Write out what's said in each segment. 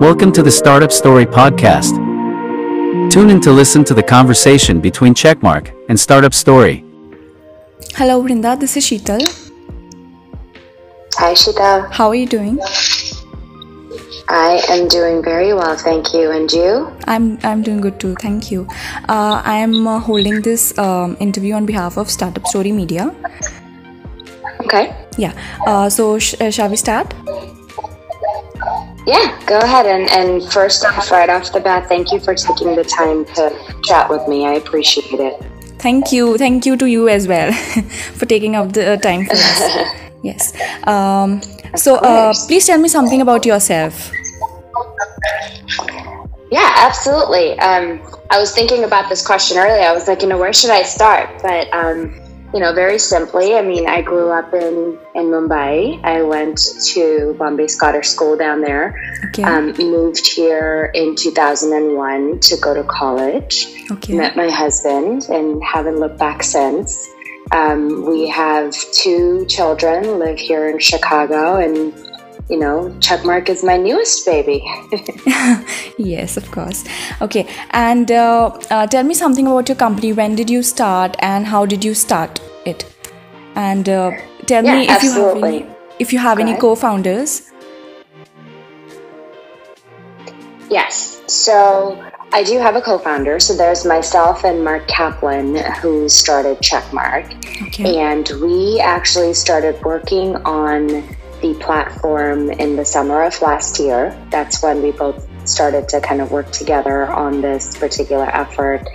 Welcome to the Startup Story podcast. Tune in to listen to the conversation between Checkmark and Startup Story. Hello, Brinda. This is Sheetal. Hi, Shita. How are you doing? I am doing very well, thank you. And you? I'm I'm doing good too. Thank you. Uh, I am uh, holding this um, interview on behalf of Startup Story Media. Okay. Yeah. Uh, so sh- uh, shall we start? Yeah, go ahead. And, and first off, right off the bat, thank you for taking the time to chat with me. I appreciate it. Thank you. Thank you to you as well for taking up the uh, time for us. yes. Um, so uh, please tell me something about yourself. Yeah, absolutely. Um, I was thinking about this question earlier. I was like, you know, where should I start? But um, you know, very simply, I mean, I grew up in, in Mumbai. I went to Bombay Scottish School down there. Okay. Um, moved here in 2001 to go to college. Okay. Met my husband and haven't looked back since. Um, we have two children, live here in Chicago, and you know, Checkmark is my newest baby. yes, of course. Okay, and uh, uh, tell me something about your company. When did you start, and how did you start it? And uh, tell Yeah, me if you have any, if you have Go any ahead. co-founders. Yes. So I do have a co-founder. So there's myself and Mark Kaplan who started Checkmark. Okay. And we actually started working on the platform in the summer of last year. That's when we both started to kind of work together on this particular effort.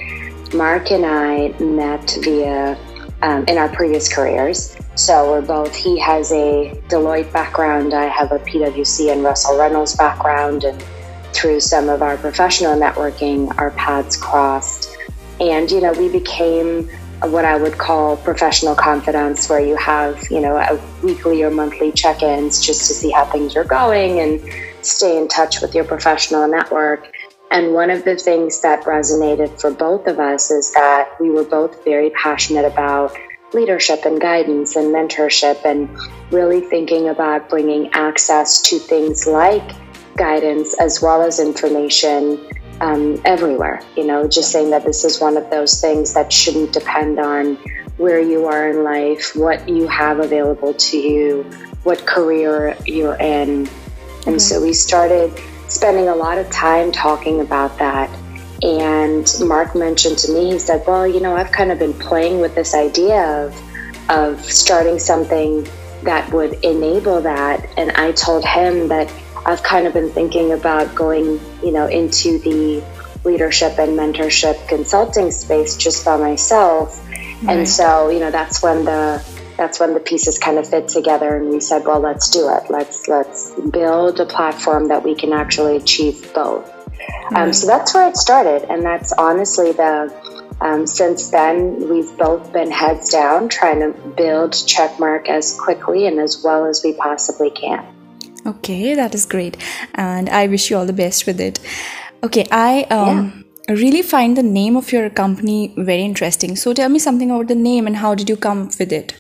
Mark and I met via um, in our previous careers. So we're both, he has a Deloitte background, I have a PwC and Russell Reynolds background, and through some of our professional networking, our paths crossed. And, you know, we became what I would call professional confidants, where you have, you know, a weekly or monthly check ins just to see how things are going and stay in touch with your professional network. And one of the things that resonated for both of us is that we were both very passionate about leadership and guidance and mentorship and really thinking about bringing access to things like guidance as well as information um, everywhere. You know, just saying that this is one of those things that shouldn't depend on where you are in life, what you have available to you, what career you're in. And so we started spending a lot of time talking about that. And Mark mentioned to me, he said, Well, you know, I've kind of been playing with this idea of, of starting something that would enable that. And I told him that I've kind of been thinking about going, you know, into the leadership and mentorship consulting space just by myself. And so, you know, that's when the that's when the pieces kind of fit together and we said, well, let's do it. Let's let's build a platform that we can actually achieve both. Um, so that's where it started, and that's honestly the. Um, since then, we've both been heads down trying to build Checkmark as quickly and as well as we possibly can. Okay, that is great, and I wish you all the best with it. Okay, I um, really find the name of your company very interesting. So tell me something about the name and how did you come up with it?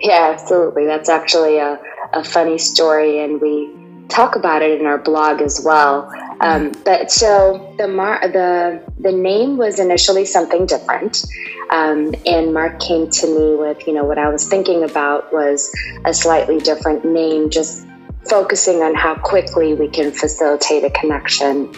Yeah, absolutely. That's actually a, a funny story, and we talk about it in our blog as well. Um, but so the mar- the the name was initially something different, um, and Mark came to me with you know what I was thinking about was a slightly different name, just focusing on how quickly we can facilitate a connection.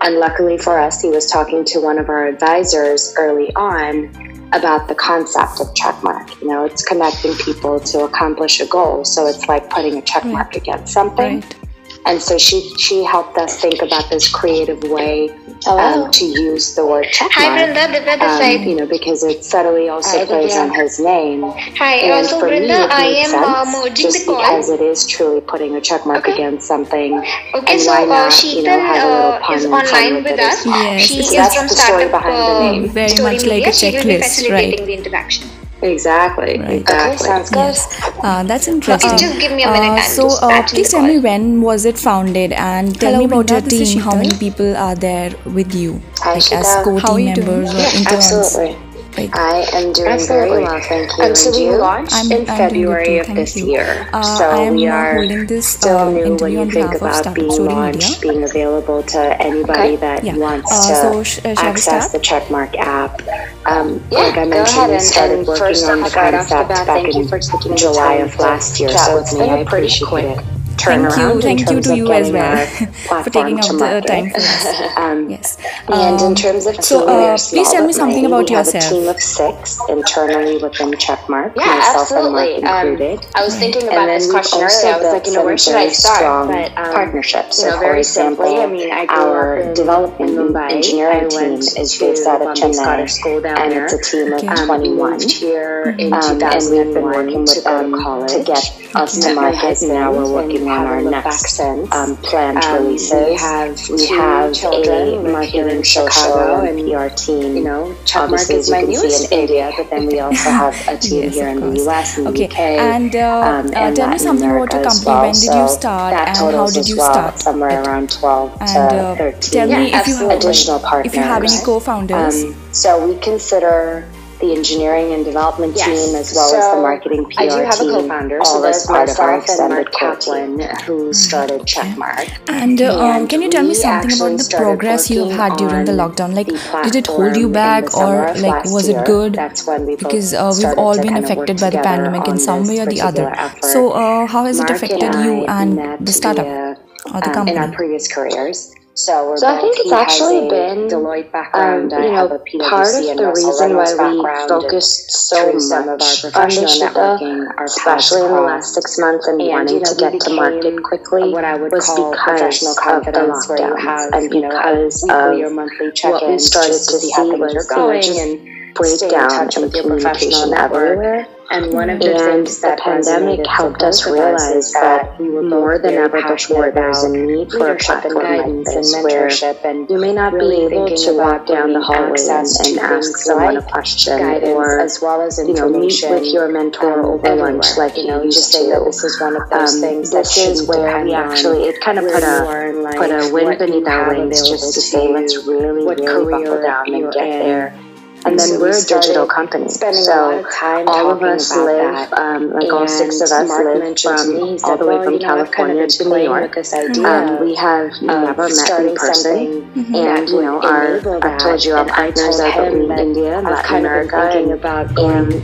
And luckily for us, he was talking to one of our advisors early on about the concept of checkmark. You know, it's connecting people to accomplish a goal. So it's like putting a checkmark against something. Right. And so she she helped us think about this creative way Hello. um, to use the word checkmark. Hi, Brinda. Divya this um, side. you know, because it subtly also Hi, plays on his name. Hi. And Uh, so, for me, it I am uh, sense merging just the because it is truly putting a checkmark Okay. against something. Okay, and so why uh, not, you know, Sheetal a little uh, is online with with us. well. Yes, She because is that's from the story Startup behind the uh, name. Very Story much like Media. a She will be checklist, facilitating right. the introduction. Exactly. Right. Exactly. Okay, sounds good. Yes, uh, that's interesting. just give me a minute, Uh, so, uh, please tell me when was it founded, and tell Hello, me about Brinda, your team. How many people are there with you, Hi, like as co-team How are you doing? members or Yeah, interns? absolutely. Like I am doing absolutely. very well, thank you. And so we launched I'm, in I'm February of this you. year. Uh, so we are this, still uh, new when you think about being launched, being available to anybody okay. that yeah. wants uh, to so access the Checkmark app. Um, yeah, like I mentioned, we started and working on the concept back, back in July of last year, so it's been a pretty quick turn thank around. You. Thank you to you as well for taking out the time for us. um, yes. And um, in terms of team, so, uh, please tell me something about yourself. A team of six internally within Checkmark. Yeah, myself absolutely. And Mark um, included. Um, I was thinking about this question earlier. I was like, you know, where should I start? But, um, partnerships. So you very example, simply, I mean, I our development Mumbai. engineering team is based out of Chennai, and it's a team of um, 21. Here in 2001 and we've been working with them to get us to market. Now we're working on our next um, planned um, releases. We have, we have a marketing in Chicago and PR team. You know, Checkmark is my in India, but then we also have a team yes, here in the US and okay. UK. And, uh, um, uh, and tell me something about your company. Well. When did you start so and how did you well start? Somewhere around 12 and, to 13. Tell me yeah, if, you additional partners, if you have any co-founders. Um, so we consider the engineering and development yes. team, as well so as the marketing PR I do have team, a co-founder, all so as part of our extended Kaplan, who mm-hmm. started Checkmark. And, uh, um, and can you tell me something about the progress you've had during the lockdown? Like, the did it hold you back, or like, was it good? That's when we because uh, we've all been affected by the pandemic in some way or the other. Effort. So, uh, how has Mark it affected and you and the startup? or the company? In our previous careers. So, we're so I think it's actually been Deloitte um, background. Um, you know, part of the reason why we focused so much on Nishida, especially in the last six months and, and wanting you know, to get to market quickly, what I would was because of the lockdowns have, and because you know, of what we started to see was so much break down in communication everywhere. And one of the and things that the pandemic helped us realize that we were more than ever before, there's a need for a platform guidance and mentorship. and you may not really be able to walk down the hallway and, and ask someone like a question or as well as you know meet with your mentor um, over lunch like you know you just say that this is one of those um, things this is where we actually it kind of put a put a wind beneath our wings just to say let's really really buckle down and get there and then so we're a digital company. so all of us live, um, like and all six of us Mark live from all the way well, from California kind of to New York. Um, we have never met in person. Mm-hmm. And, you know, our, I've told you our partners are in India, Latin America, and,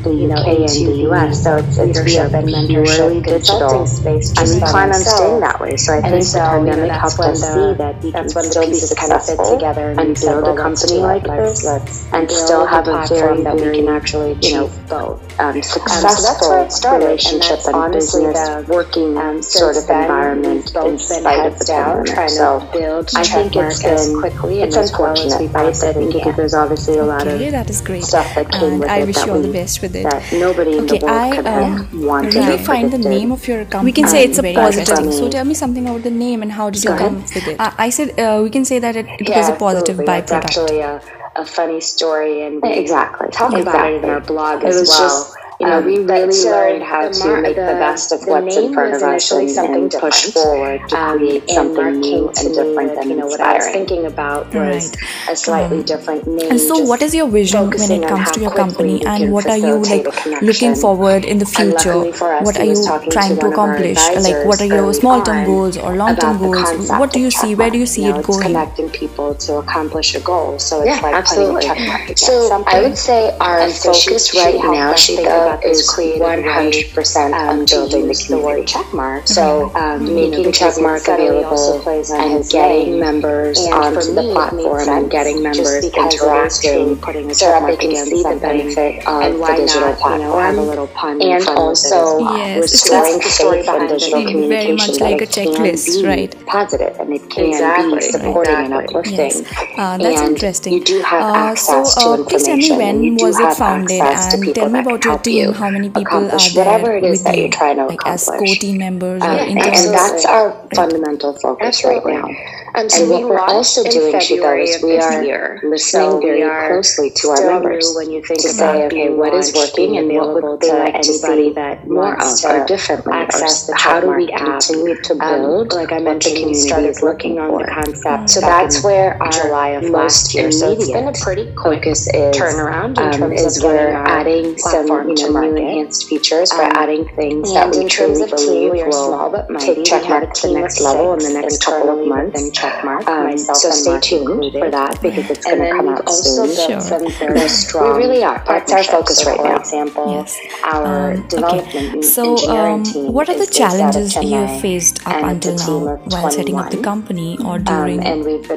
the you know, UK and the US. So it's, it's purely digital. Space and we plan on staying that way. So I think the pandemic helped us see that we can still be successful and build a company like this and still have a platform that we can actually achieve you know, both um, successful um, so relationship and, and business the, working um, sort of environment in spite of the down, pandemic. So build I think it's been quickly it's unfortunate. Well I think because there's obviously a lot okay, of that is great. stuff that came and with I it. I wish you all the best with it. nobody in the world I, could have um, wanted. Really find the name of your company. We can say it's a positive. Funny. So tell me something about the name and how did you come with it? I said uh, we can say that it was a positive byproduct a funny story and exactly talk exactly. about it in our blog it as well. Just, you know, um, we really learned how to mar- make the, the, best of the what's in front of us and, and push forward to um, create something new and different than you know what I was thinking about was right. a slightly um, different name. And so, what is your vision when it comes to your company, and what are you like looking forward in the future? Us, what are you trying to accomplish? Like, what are your small-term goals or long-term goals? What do you see? Where do you see it going? Connecting people to accomplish a goal. So it's like absolutely. So I would say our focus right now, Shika is 100% on building the community. check mark. So um, making checkmark check mark available and getting members and onto the platform and getting members interacting so that they can see the benefit of the digital platform. And also yes, restoring it's faith in digital communication. Very much like a checklist, right? Positive and it can be supporting and uplifting. Ah, that's interesting. Ah, ah, you do have access so, to information. Please tell me when was it founded and tell me about your team you how many people accomplish are whatever it is that you're trying to like accomplish. As core team members, um, and, and, that's our right. fundamental focus Absolutely. right now. And, so and what we're also doing, Chico, is we are year. listening so very are closely to our members when you think to say, okay, what is working and what would be see that more of or differently, or how do we continue to um, build? Like I mentioned, we started looking on the concept. So that's where our most immediate it's been a pretty quick focus is turnaround in um, terms of adding some new enhanced features um, adding things that we truly believe we are will small but mighty. take Checkmark to the next level in the next couple of months. Um, and Checkmark, um, so stay tuned included. for that because it's going to come out also soon. Sure. Some very strong. we really are. That's our focus so right now. Example, yes. our um, development okay. so, um, what are the challenges you faced up until now while setting up the company or during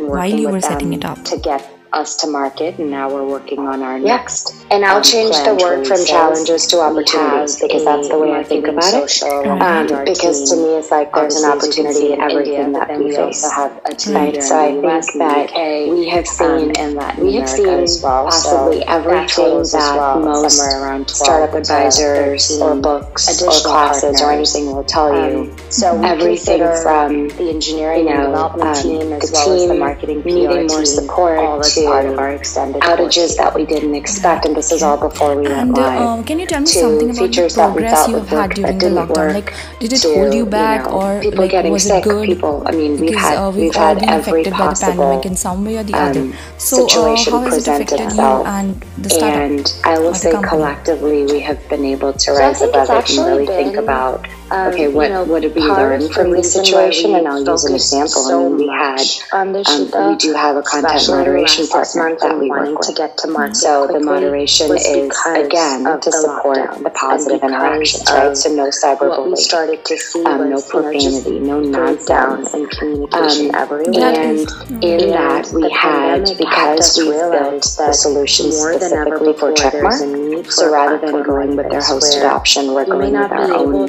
while you were setting it up to get us to market, and now we're working on our yeah. next. And I'll um, change the word from challenges to opportunities because that's the way I think about it. Um, because to me, it's like there's an opportunity in everything India, that we face. Have a right? So I think that we have um, seen and that we have seen well, possibly so everything that, well, most startup advisors or books or classes or anything will tell you. Um, so everything from the engineering you know, development um, team as well as the marketing PR needing more support all the to part of our extended outages that we didn't expect, and this is all before we went and, live. Um, can you tell me something about the progress you had during the lockdown? Like, did it to, hold you back, you know, or people like, getting was sick, it good? People, I mean, we've had uh, we've, we've all had been affected by the pandemic in some way or the other. Um, so, uh, how has it affected itself. you and the startup? And I will say, collectively, we have been able to rise above it and really think about um, okay, what, you know, what did we learn from this situation? And I'll use an example. So I mean, we had, um, we do have a content moderation partner that we work with. To get to market so the moderation is, again, to support the positive interactions, right? So no cyberbullying, started to see um, no profanity, no nonsense, and communication everywhere. And in that, we had, because we built the solution specifically for Checkmark, so rather than going with their hosted option, we're going with our own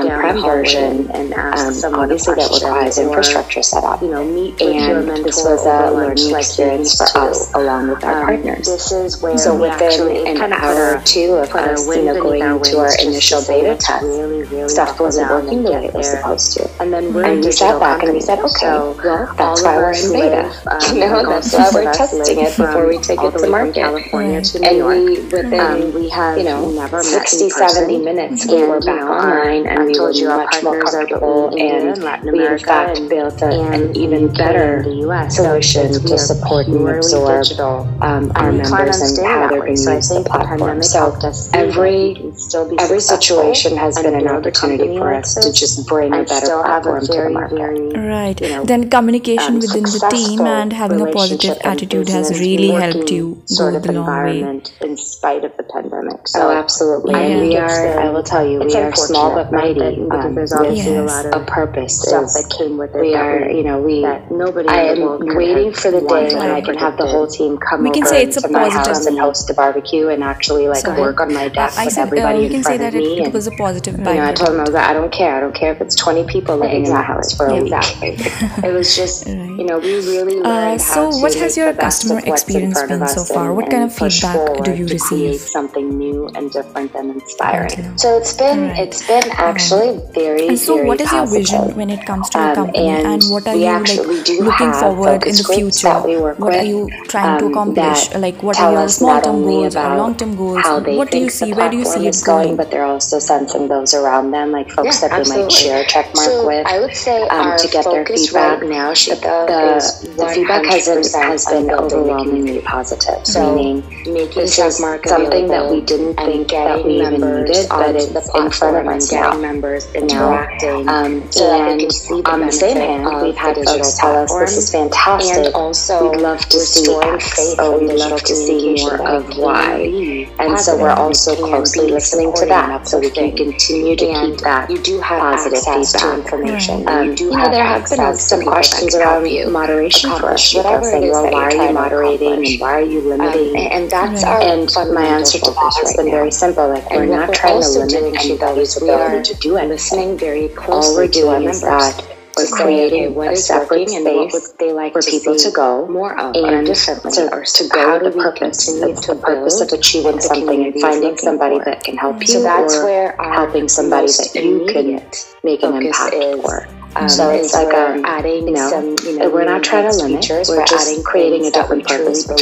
on-prem version, and um, obviously that requires infrastructure setup. You know, meet and this was a learning experience for us along with our partners. This is where so within an hour or two of us, you know, going into our initial beta test, stuff wasn't working the way it was supposed to. And then we sat back and we said, okay, that's why we're in beta. You know, that's why we're testing it before we take it to market. And we within we have you know 60, 70 minutes we were back online and we told you our partners are global and Latin we in fact built a, an even better solution to support and absorb um, our members and how they're going the platform. So every every situation has been an opportunity for us to just bring a better platform to the market. Right. You know, then communication um, within the team and having a positive attitude has really helped you sort of environment way. in spite of the pandemic. So oh, absolutely. And we are, I will tell you, we are small but mighty community. Um, there's obviously yes. a lot of a purpose stuff that came with it. We are, you know, we that nobody. I am waiting for the day when I can have the whole team come we can over say it's a to my positive house and host a barbecue and actually like Sorry. work on my desk I, I with said, uh, everybody uh, you can say that it, it, was a positive. And, you know, I told them I was like, I don't care. I don't care if it's 20 people living exactly. in my house for a exactly. week. it was just, you know, we really. Uh, so, what has your customer experience been so far? What kind of feedback do you receive? Something new and different and inspiring. So it's been it's been actually actually very, and so very what is your vision when it comes to um, your company? And, and what are you like looking forward in the future? what are you trying to um, accomplish? like what are your small term goals or long term goals? what do you see? Where do you see it going, going, but they're also sensing those around them like folks yeah, that absolutely. they might share check mark so with i would say um, to get their feedback. right now the, the, the feedback has been, has been overwhelmingly positive. So meaning this is something that we didn't think that we even needed but it's in front of us now members interacting. Um, so and the on the same hand, we've had folks tell us this is fantastic. And also, we love to see X, or oh, we love to see more of why. And so we're also closely listening to that, so we can continue to keep that. You do have positive feedback. information. Um, you know, have there have been some questions around you moderation for us. Whatever saying, well, why are you moderating and why are you limiting? and that's our and my answer to that has been very simple. Like we're not trying to limit anybody's ability to do. Listening very closely. All we're doing is that we're creating a separate space they like for people to go more of and differently to, or to go to the purpose, the purpose of achieving something and finding somebody for. that can help you. So that's where helping somebody that you can make an impact is, for. Um, so it's like um, adding you know, some, you know, we're not trying to limit. Features, we're, just adding creating a different purpose for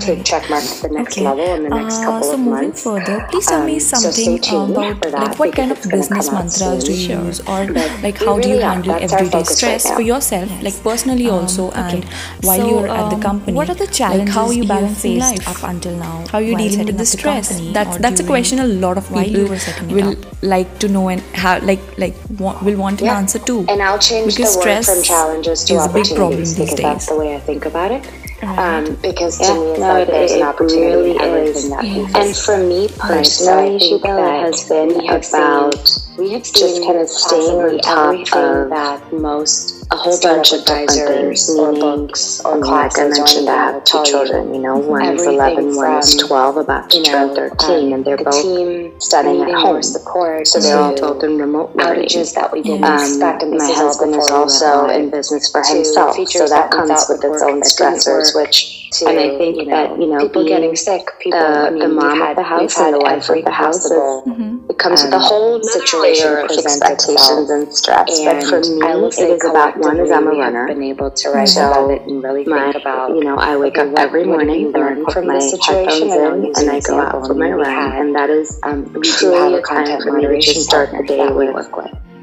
checkmark to check mark the next okay. level in the next uh, couple so of moving months. further, please tell um, me something so about like what kind of business mantras do you use, or like how do you handle everyday stress right for yourself, yes. like personally um, also, okay. and while so, you're at the um, company. What are the challenges? Like how you balancing life up until now? How you dealing with the stress? That's that's a question a lot of people will like to know and have like like will want an answer to. And I'll change the word from challenges to opportunities because that's the way I think about it. Um, because to me, it's no, like it, there's an opportunity really is. And for me personally, it has been about we have just kind of staying on top of that most a whole bunch of different things, or books or classes. Like I mentioned, I have two children. You know, one is 11, one is 12, about to turn 13, and they're both studying at home. Support so they're all told in remote learning. That we didn't um, expect. And my husband is also in business for himself, so that comes with its own stressors, which to, and I think you know, that you know people getting sick, people, uh, I mean, the mom had, of the house and the wife of the house, mm-hmm. it comes um, with a whole situation of expectations and stress. And but for me, I it is about one is I'm a runner. Been able to write so about it and really my, think about you know I wake up every morning, learn from my headphones in, and I go out for my run, and that is um, truly a time for me to just start the day with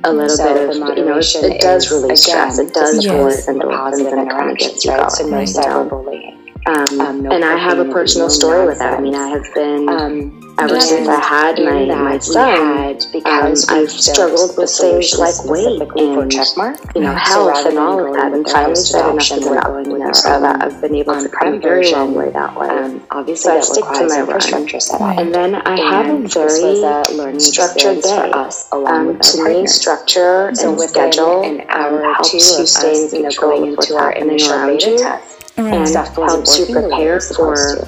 a little so bit of you know it, does release stress it does yes. release endorphins and it kind of gets you going so no cyberbullying um, um, no and I have a personal story with that. I mean, I have been um, ever since I had my, my son, because um, I've struggled with things like weight and you know health and all of that. And finally said enough is enough. You know, so that I've been able to come very long way that way. Um, obviously, so I stick to my run. And then I have a very structured day. Um, to me, structure and schedule helps you stay in control of what's happening around you and stuff helps you prepare for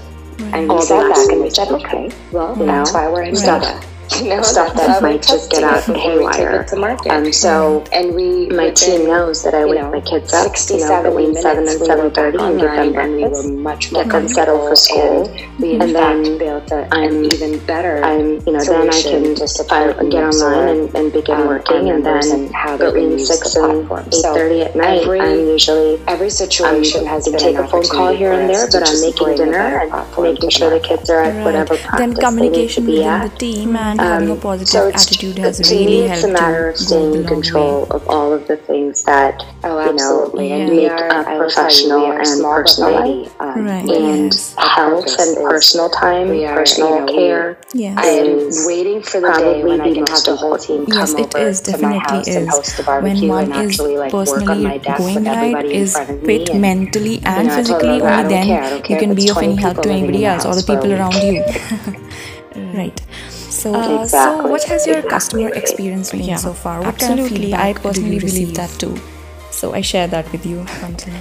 and all the back and we said, okay, well, that's why we're in stuff you know, stuff that might just get out haywire. Um, so, and we, my team knows that I wake my kids up, 60, you know, between seven and seven thirty, and get them and we were much more get them settled for school, and, and then build I'm even better. I'm, you know, then I can just get online and, and begin um, working, and then between six and eight thirty at night, I'm usually every situation has been take a phone call here and there, but I'm making dinner and making sure the kids are at whatever practice then communication within the team and having a um, positive so attitude has to really me, it's a matter of staying in control way. of all of the things that oh, you know yeah. make a professional and personal life, um, right. and yes. health and personal time, are, personal you know, care. Yes. I am waiting for the day when I can have the whole team come yes, over is, to my house is. and host a barbecue when one and actually like work on my desk going with everybody in front of me. Fit mentally and physically, only then you can be of any help to anybody else or the people around you. right. So, uh, exactly. so what has your customer experience been yeah, so far? What absolutely, kind of I personally believe that too. So I share that with you.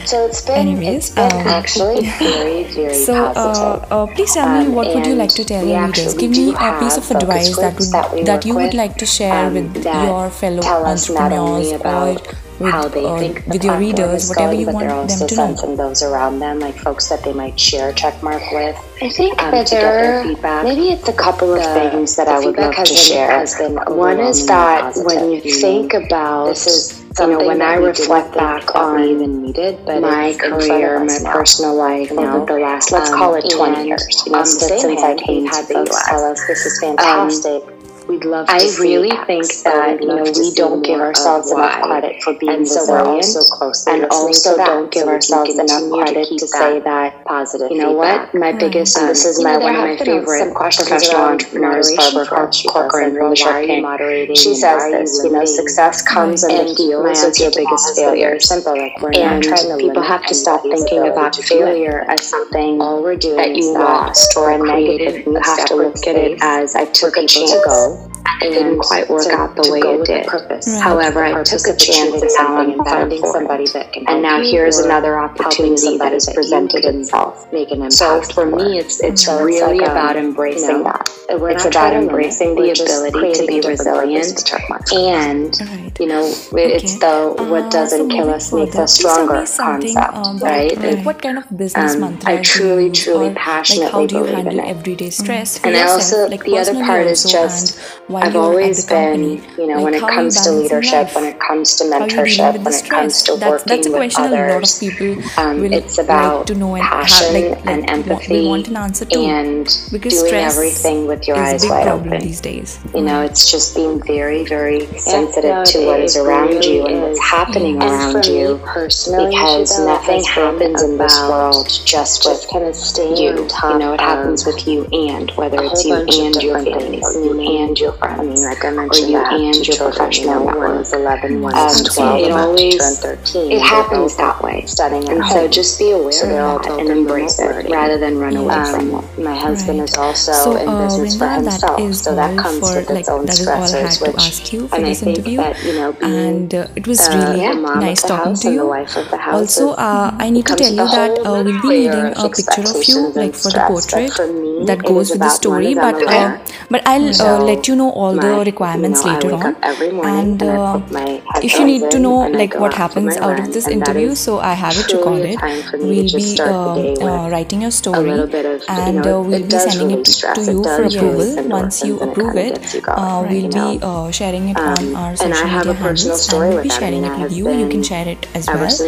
So it's been, Anyways, it's been um, actually very, very so, uh, positive. Uh, uh, please tell me um, what would you like to tell your readers? Give me a piece of advice that would that, that you would like to share um, with your fellow entrepreneurs or with, how they think with your readers, whatever going, you want them to sensing know. those around them, like folks that they might share a checkmark with. I think um, that there feedback. maybe it's a couple of the, things that I would love to share. One is that when you think about this is you know when I reflect back on even needed, but my career, my now. personal life, over the last let's um, call it twenty years, you know, since I came to the U.S. Tell us this is um, fantastic. Um, we'd love I really think that you know we don't give ourselves enough credit for being and so resilient, so and also don't give ourselves enough credit to, to say that positive. You know feedback. what? My biggest, um, this is my one of my favorite professional entrepreneurs, Barbara Corcoran from Shark Tank. She says this. You know, success comes in the heels of your biggest failure. Simple, like we're and not trying to people have to stop thinking about failure as something all we're doing that you lost or a negative. You have to look at it as I took a chance to go it didn't quite work to, out the way it did. Right. However, I took a chance and now I'm finding somebody that can And now here's another opportunity that has presented itself. Make an impact so for me, it's it's so really it's like, about um, embracing you know, that. It's about embracing the ability to be resilient and you know it's the what uh, doesn't kill us makes us stronger concept, um, right? Like what kind of business um, mantra I truly, truly, passionately believe in it. everyday stress? And I also like the other part is just I've always been, you know, when it comes to leadership, when it comes to mentorship, when it comes to working with others, um, it's about to passion and empathy want an answer to, and doing everything with your eyes wide open. These days, you know, it's just being very, very sensitive to what is around you and what's happening around you, personally, because nothing happens in this world just with kind of you. You know, it happens with you and whether it's you and your family, you and your friends. I mean, like I mentioned, or you and your professional network. One is 11, one is 12, it always, 13. It happens that way. Studying and so just be aware so of that and embrace it rather than run away um, from it. My husband right. is also so, in uh, business for himself, so that comes for, with its like, own stressors, which ask you for and this I think interview. that, you know, and uh, it was really uh, nice talking to you. Also, uh, I need to tell you that uh, we'll be needing a picture of you, like for the portrait that goes with the story, but uh, but I'll let you know all the requirements later on. And uh, if you need to know like what happens out of this interview, so I have it recorded. Uh, uh, we'll be writing your story, and we'll be sending it to you for approval. Once you approve it, we'll be sharing it on our social media handles, and we'll be sharing it with you. You can share it as well,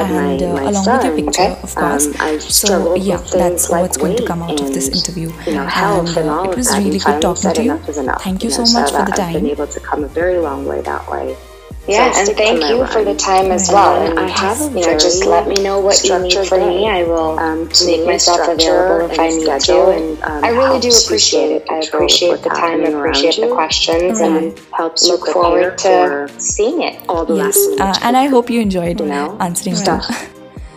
and along with your picture, of course. So yeah, that's what's going to come out of this interview. And it was really good talking to you. Thank you so much for the time. I've been able to come a very long way that way. Yeah, and thank you for the time as well. And I have a you know, just let me know what you need from me. I will um, make myself available if I need to. And um, I really do appreciate it. I appreciate the time. I appreciate the questions, and helps look forward to seeing it. All the yes, uh, and I hope you enjoyed you know, answering stuff.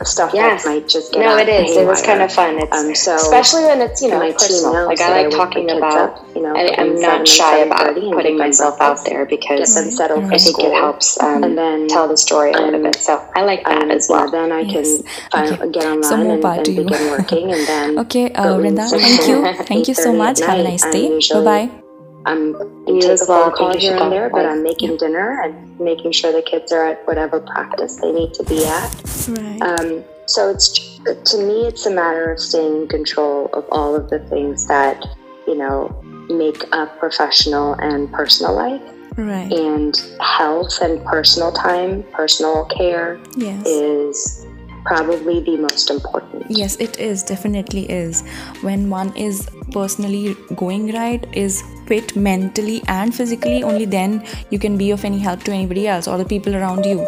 Stuff yes. that might just get no it is. It was kind of fun. It's um, so especially when it's you know my personal. like i like talking about up, you know I, am not shy about putting myself out there because mm-hmm. i think it helps um, and then tell the story a little bit. So i like that um, as well. then i can yes. okay. get online so and, and begin working and then okay uh, Vrinda, thank you. Thank you so much. have a nice day. bye bye I'm you take a phone call here and there, but I'm making yeah. dinner and making sure the kids are at whatever practice they need to be at. Right. Um, so it's to me, it's a matter of staying in control of all of the things that you know make up professional and personal life. Right. And health and personal time, personal care yes. is probably the most important. Yes, it is, definitely is. When one is personally going right, is fit mentally and physically, only then you can be of any help to anybody else or the people around you.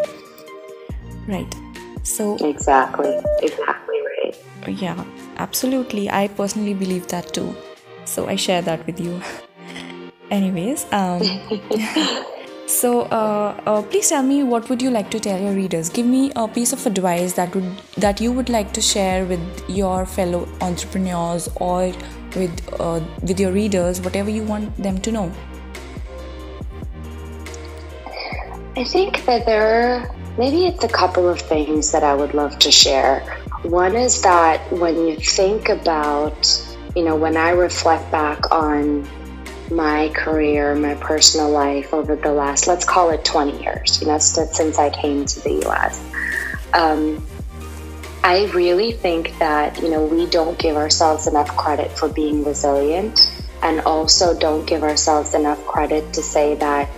Right. So, exactly, exactly right. Yeah, absolutely. I personally believe that too. So, I share that with you. Anyways, um, So, uh, uh, please tell me what would you like to tell your readers? Give me a piece of advice that would that you would like to share with your fellow entrepreneurs or with uh, with your readers, whatever you want them to know. I think that there maybe it's a couple of things that I would love to share. One is that when you think about, you know, when I reflect back on my career, my personal life over the last, let's call it 20 years, you know, since I came to the US. Um, I really think that, you know, we don't give ourselves enough credit for being resilient and also don't give ourselves enough credit to say that,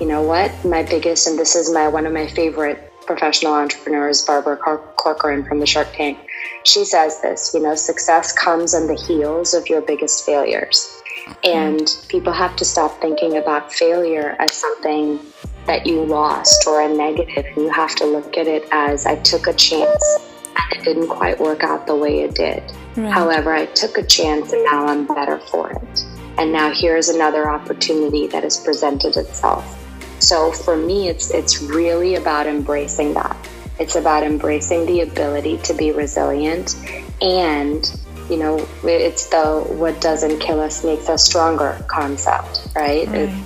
you know what, my biggest, and this is my one of my favorite professional entrepreneurs, Barbara Corcoran from the Shark Tank. She says this, you know, success comes on the heels of your biggest failures. And people have to stop thinking about failure as something that you lost or a negative. You have to look at it as I took a chance and it didn't quite work out the way it did. Right. However, I took a chance and now I'm better for it. And now here's another opportunity that has presented itself. So for me, it's it's really about embracing that. It's about embracing the ability to be resilient and you know, it's the what doesn't kill us makes us stronger concept, right? right. It,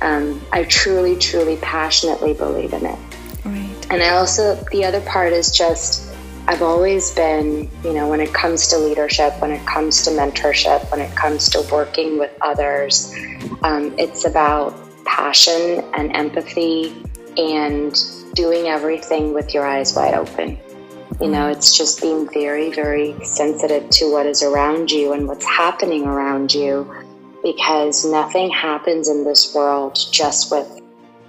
um, I truly, truly, passionately believe in it. Right. And I also, the other part is just, I've always been, you know, when it comes to leadership, when it comes to mentorship, when it comes to working with others, um, it's about passion and empathy and doing everything with your eyes wide open. You know, it's just being very, very sensitive to what is around you and what's happening around you because nothing happens in this world just with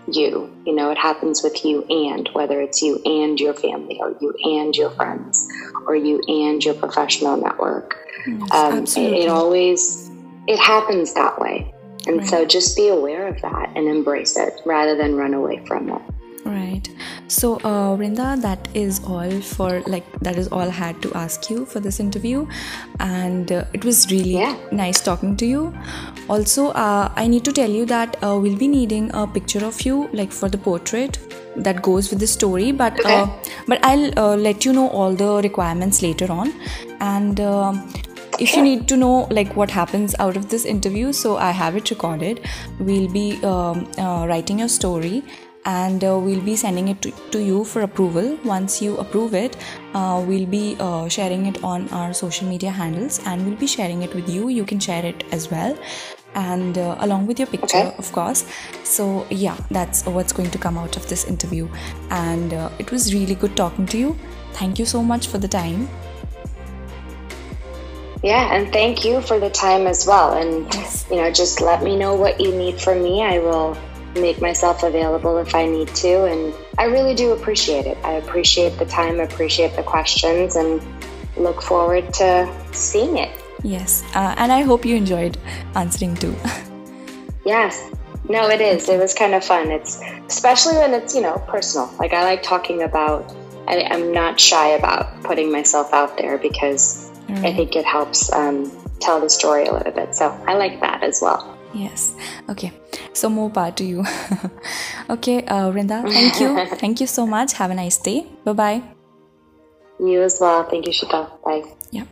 you. You know, it happens with you and whether it's you and your family or you and your friends or you and your professional network. Yes, um, it, it, always it happens that way. And right. so just be aware of that and embrace it rather than run away from it. Right. So, uh, Vrinda, that is all for like that is all I had to ask you for this interview, and uh, it was really yeah. nice talking to you. Also, uh, I need to tell you that uh, we'll be needing a picture of you, like for the portrait that goes with the story. But okay. Uh, but I'll uh, let you know all the requirements later on, and. Um, if you need to know like what happens out of this interview so i have it recorded we'll be um, uh, writing your story and uh, we'll be sending it to, to, you for approval. Once you approve it uh, we'll be uh, sharing it on our social media handles and we'll be sharing it with you. You can share it as well. And uh, along with your picture okay. of course. So yeah that's what's going to come out of this interview. And uh, it was really good talking to you. Thank you so much for the time. Yeah and thank you for the time as well. And yes. you know just let me know what you need from me. I will make myself available if I need to. And I really do appreciate it. I appreciate the time, appreciate the questions, and look forward to seeing it. Yes. Uh, and I hope you enjoyed answering too. yes. No, it is. It was kind of fun. It's especially when it's, you know, personal. Like I like talking about, I, am not shy about putting myself out there because right. I think it helps um, tell the story a little bit. So I like that as well. Yes. Okay. So more power to you. okay, uh, Vrinda, thank you. thank you so much. Have a nice day. Bye bye. You as well. Thank you, Shita. Bye. Yeah.